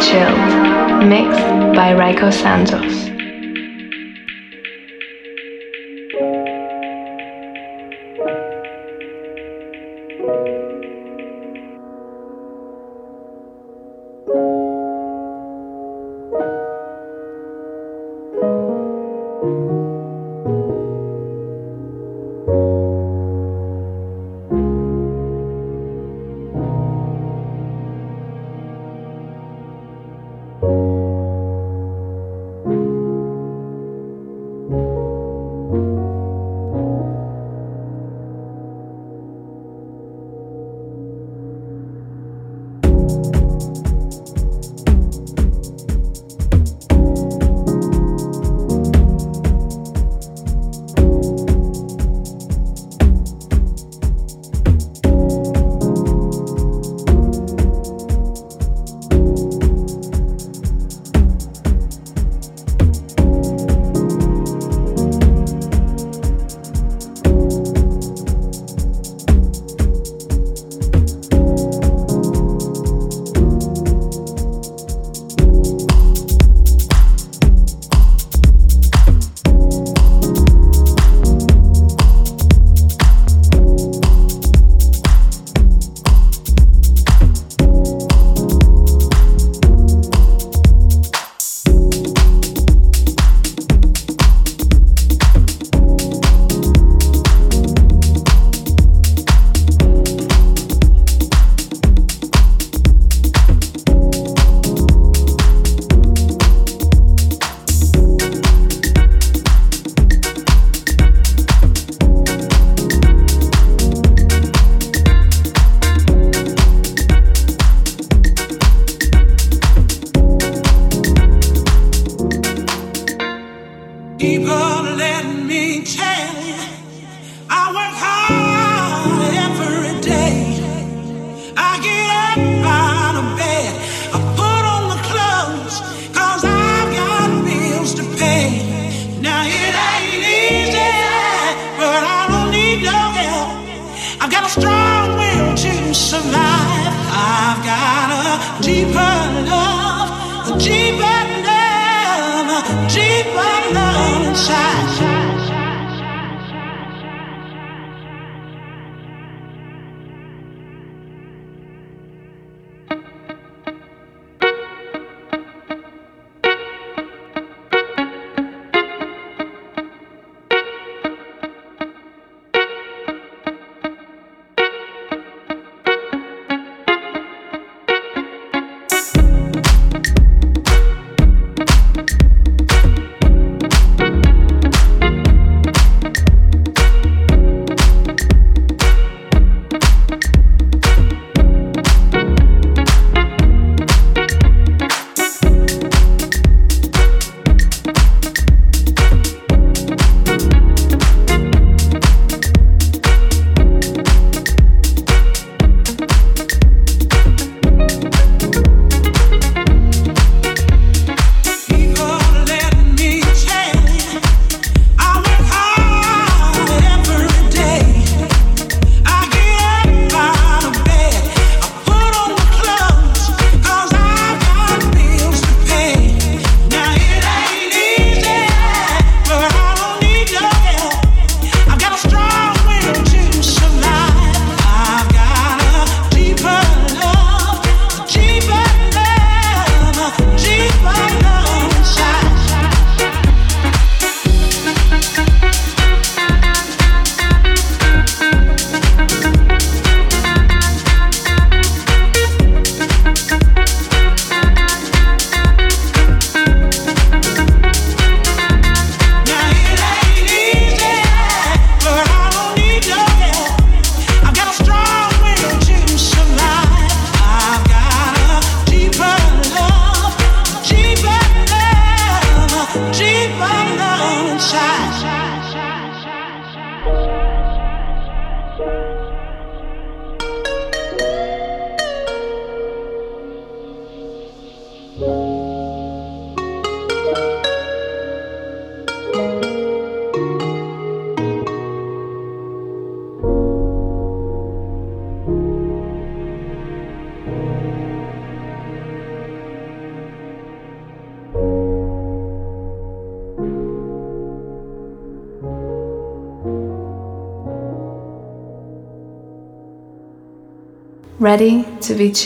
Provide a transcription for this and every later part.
Chilled. Mixed by Rayco Santos.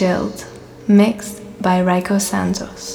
Chilled, mixed by Rayco Santos.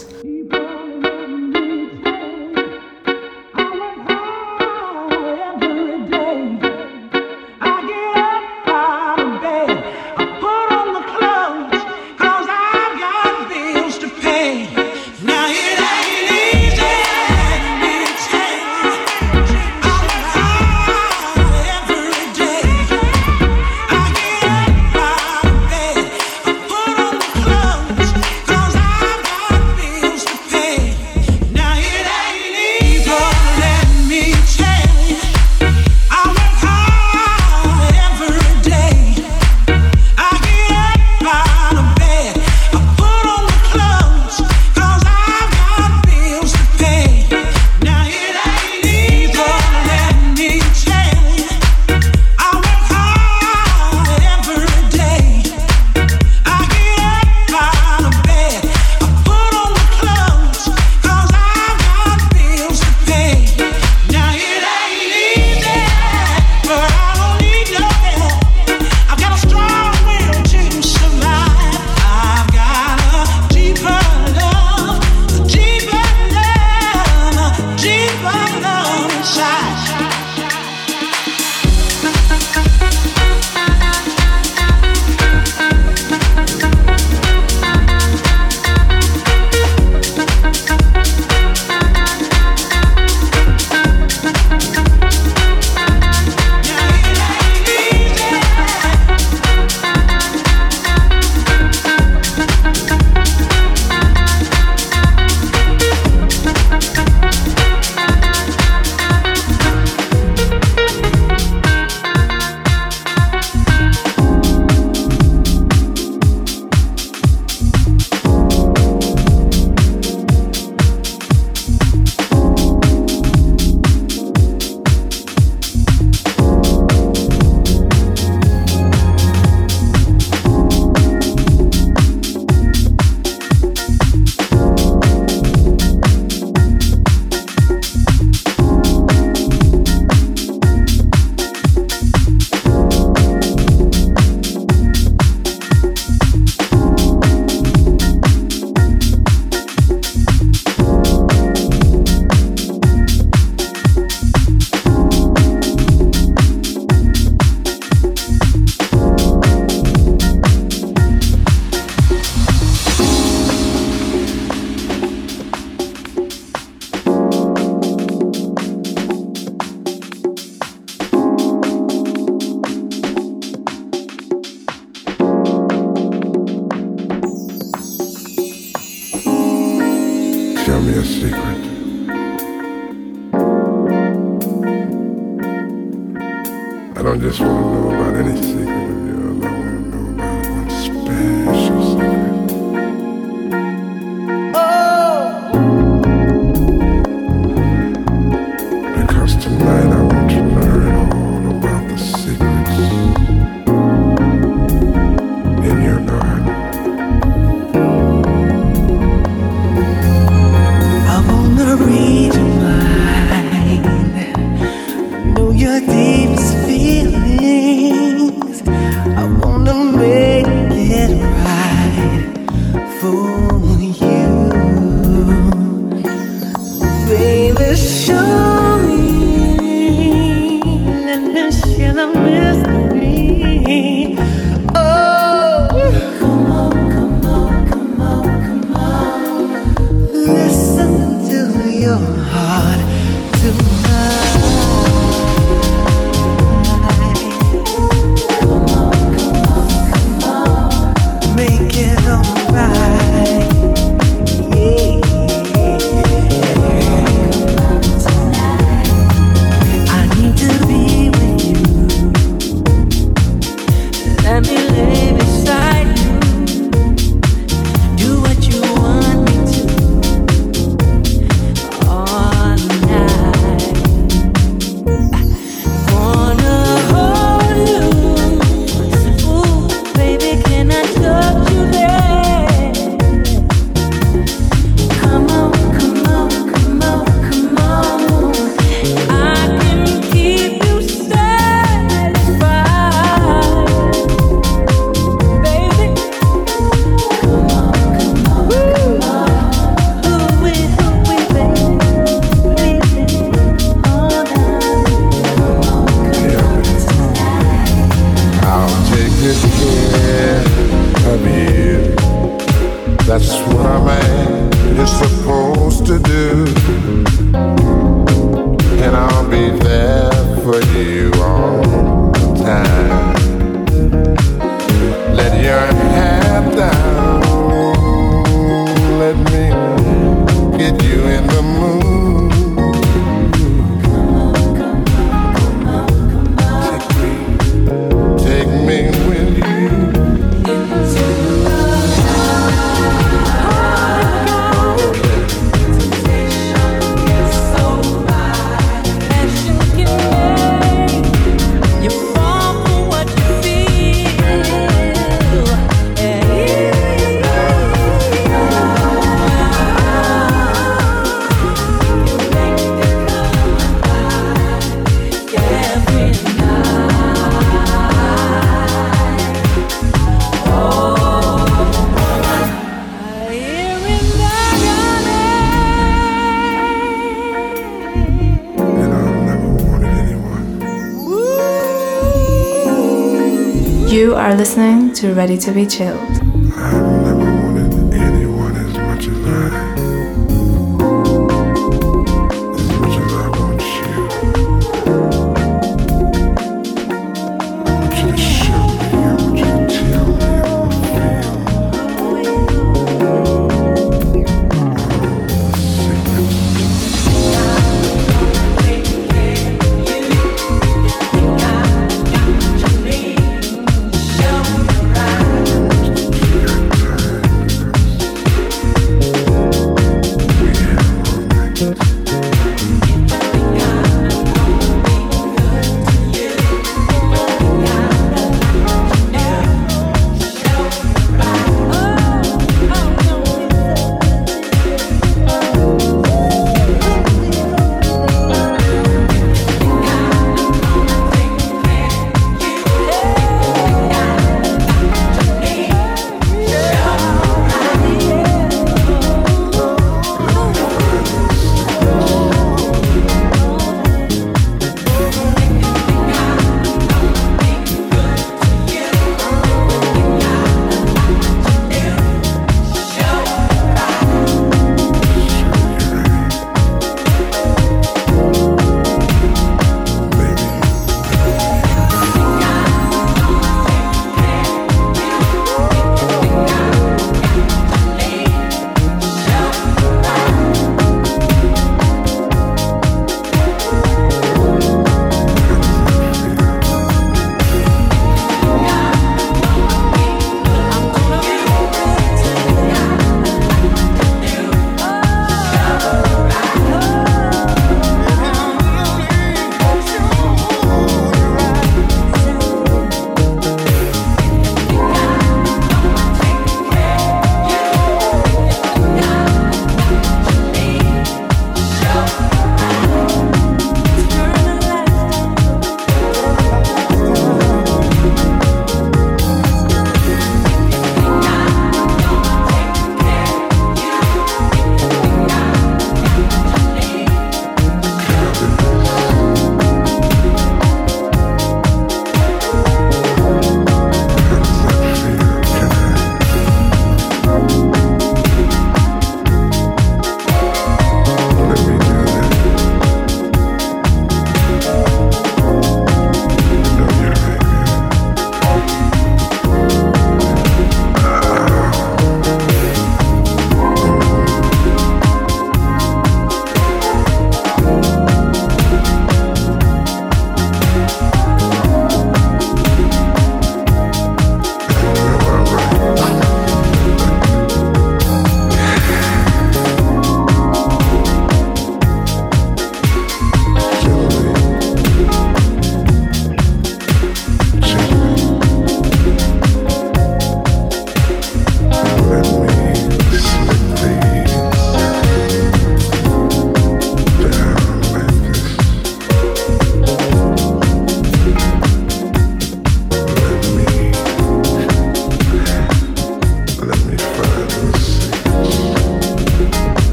Listening to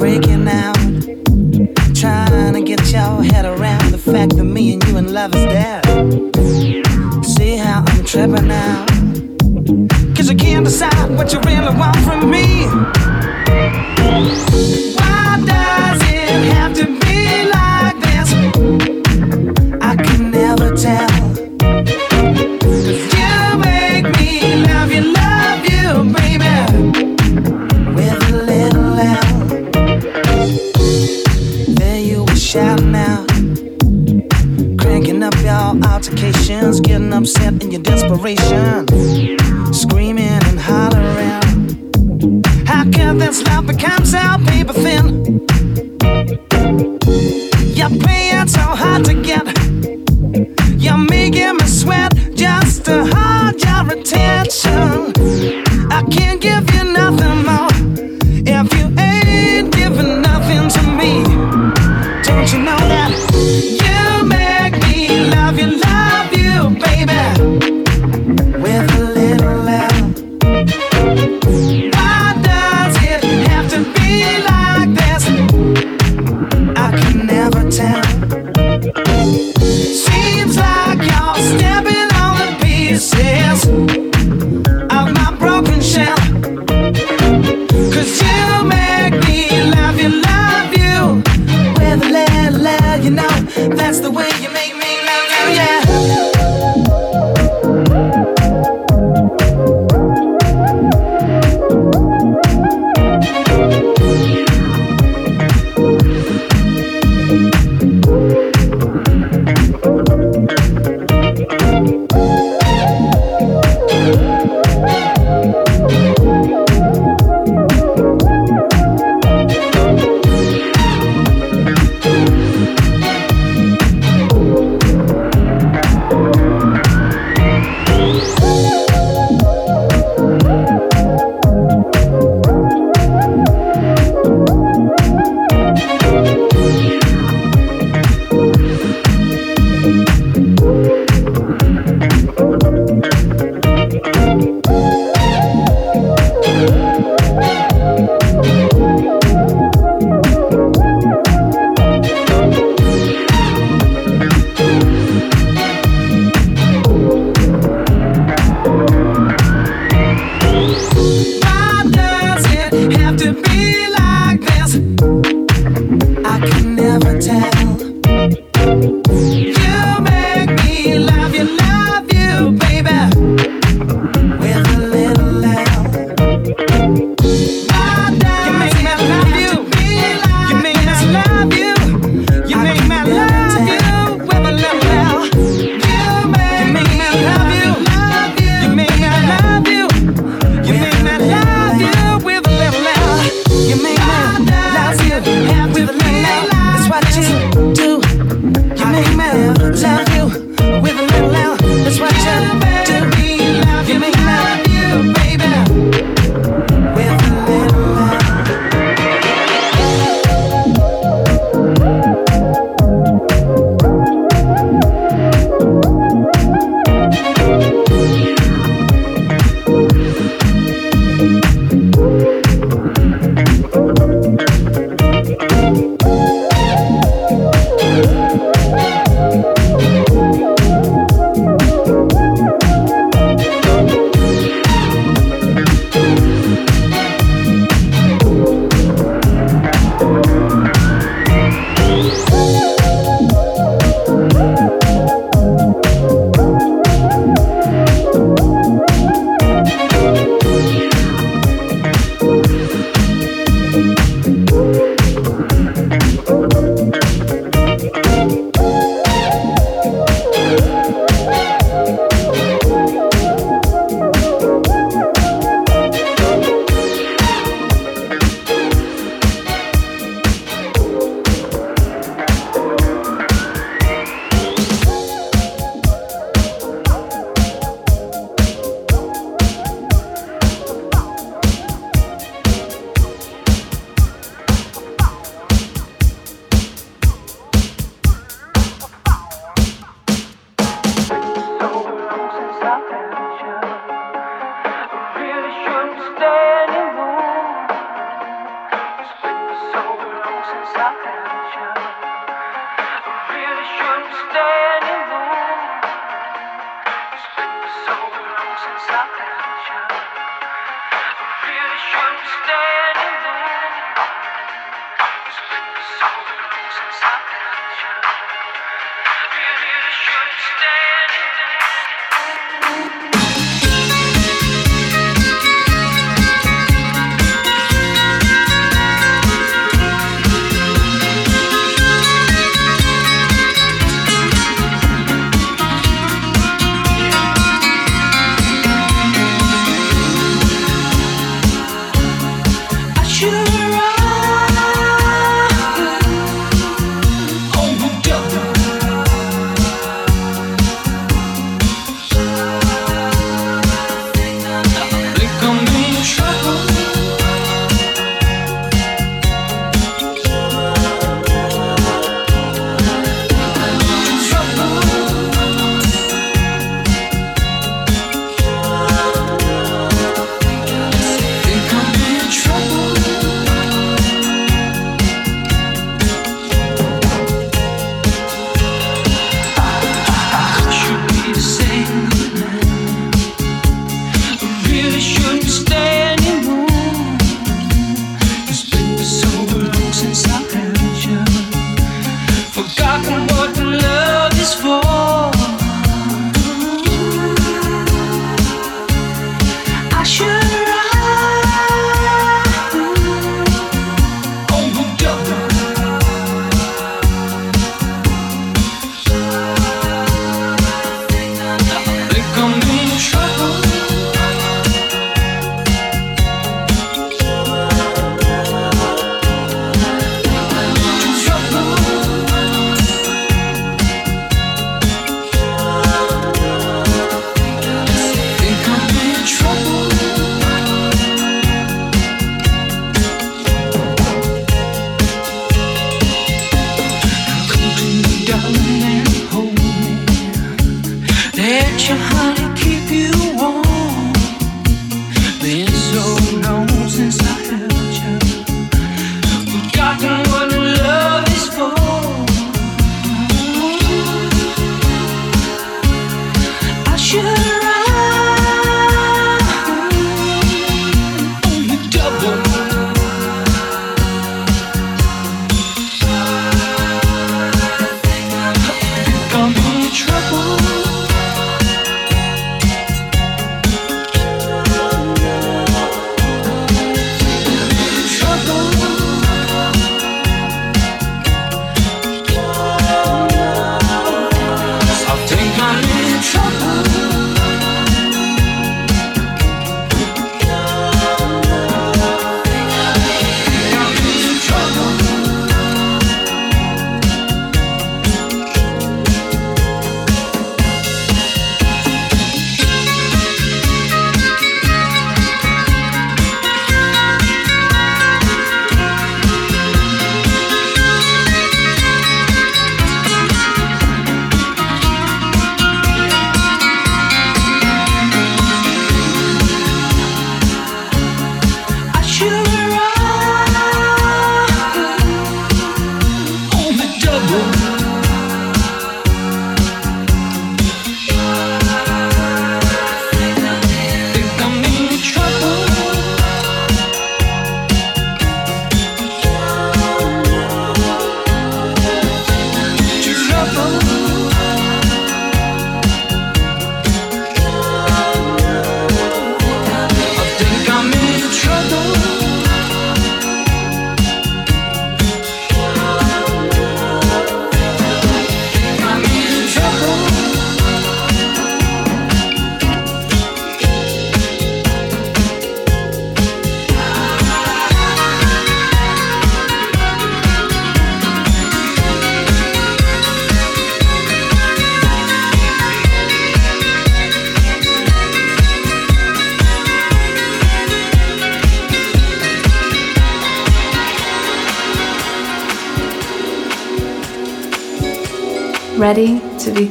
freaking out. Trying to get your head around the fact that me and you in love is dead. See how I'm tripping now. Cause you can't decide what you really want from me.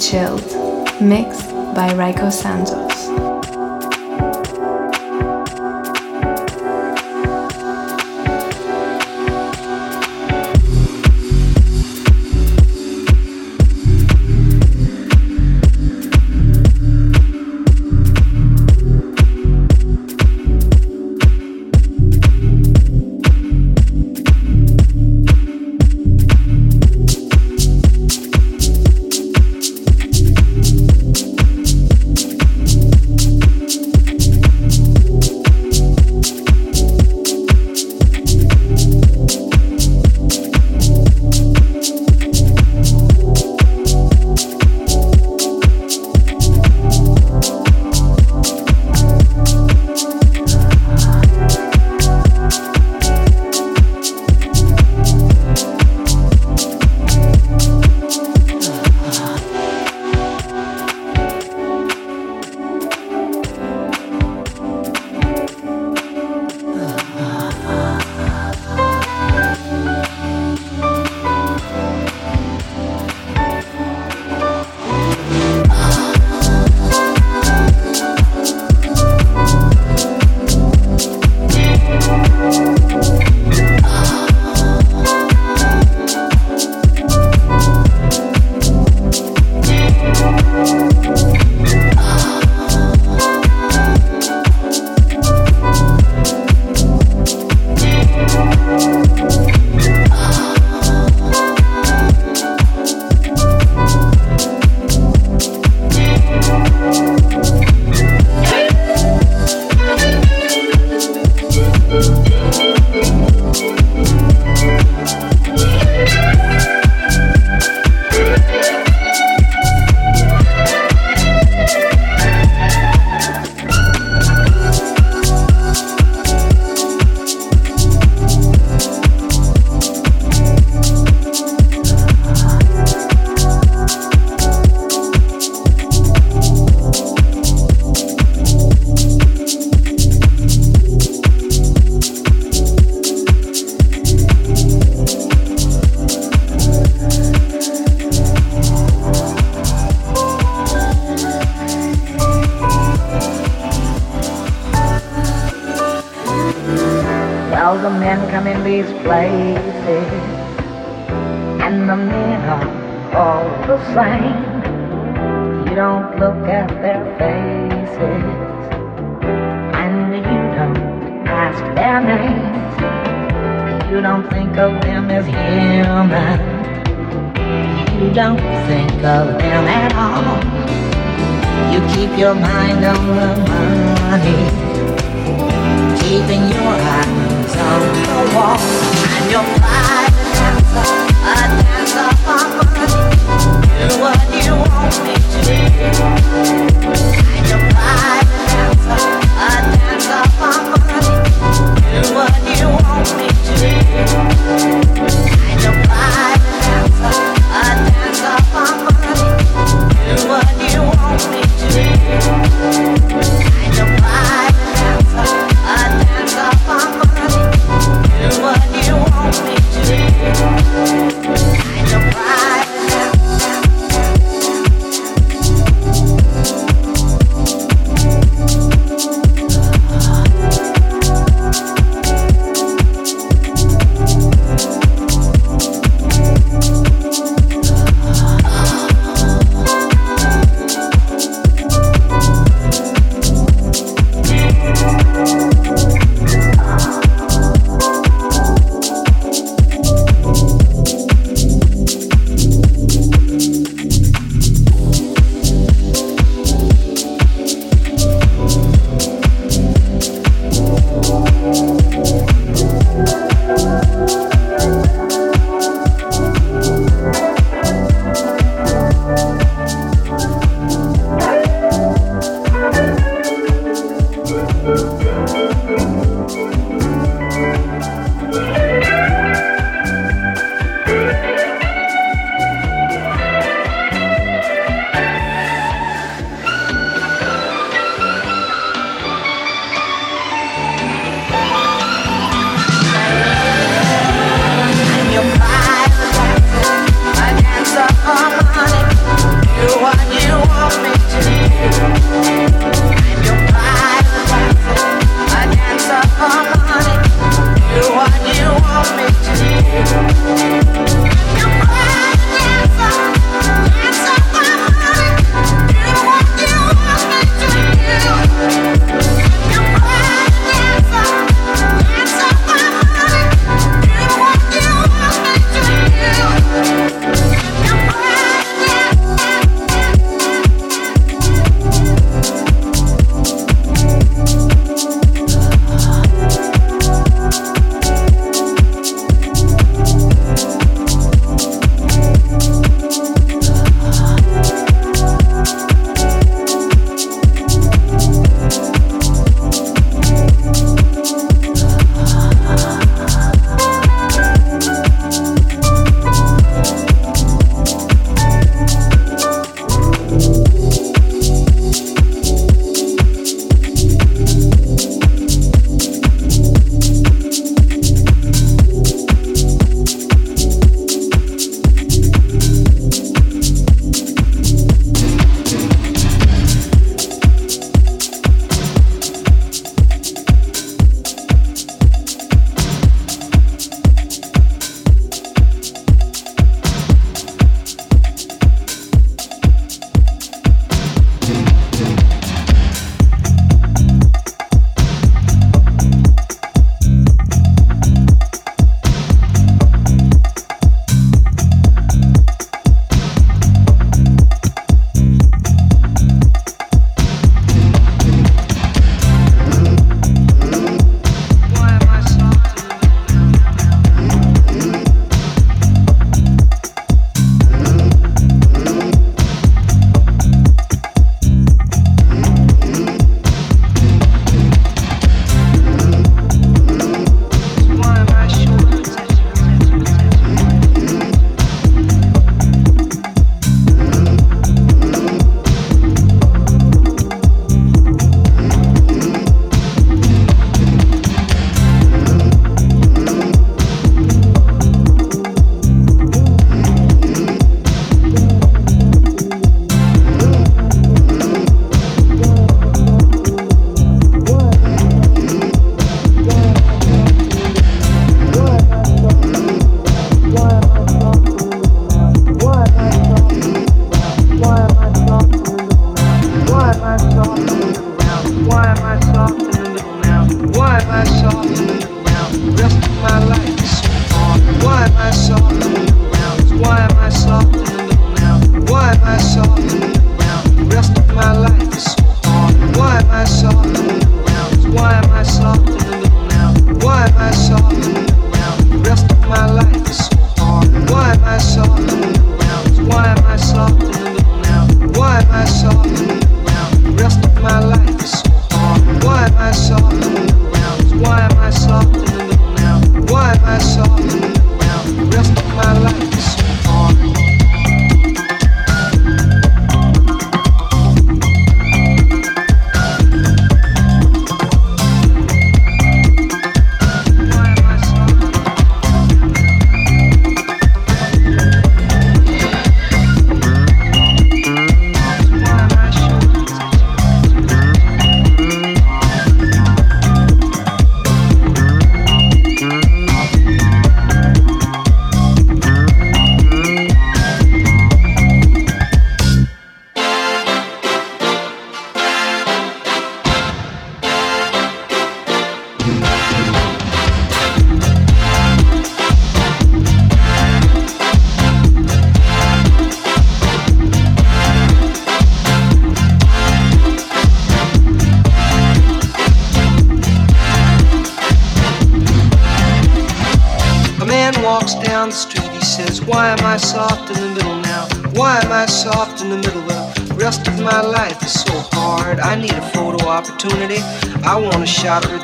Chilled. Mixed by Rayco Santos.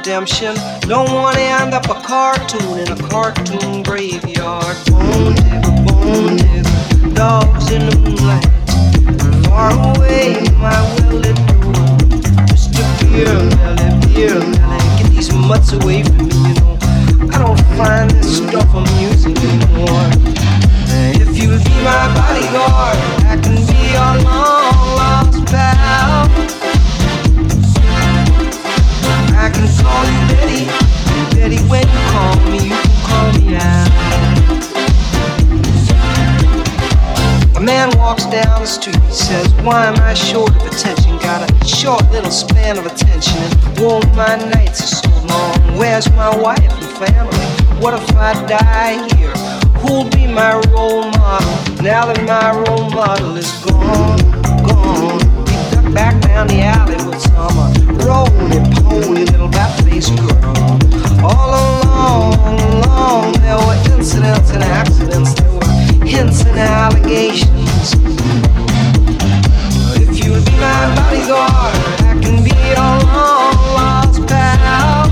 Redemption. Don't want to end up a cartoon in a cartoon graveyard. Bone digger, bone digger, dogs in the moonlight. Far away, my well-lit door. Mr. Beer, Melly, Beer, Melly, get these mutts away from me, you know. I don't find this stuff amusing anymore. If you'll be my bodyguard, I can be your long lost pal. I can call you Betty, Betty, when you call me, you call me out. A man walks down the street, says, Why am I short of attention? Got a short little span of attention, and whoa, my nights are so long. Where's my wife and family? What if I die here? Who'll be my role model now that my role model is gone? Gone. Down the alley with some uh, roly-poly little bat-faced girl. All along, along, there were incidents and accidents. There were hints and allegations. But if you would be my bodyguard, I can be your long lost pal.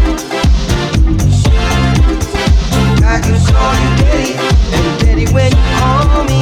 I can call you Daddy, and Daddy, when you call me,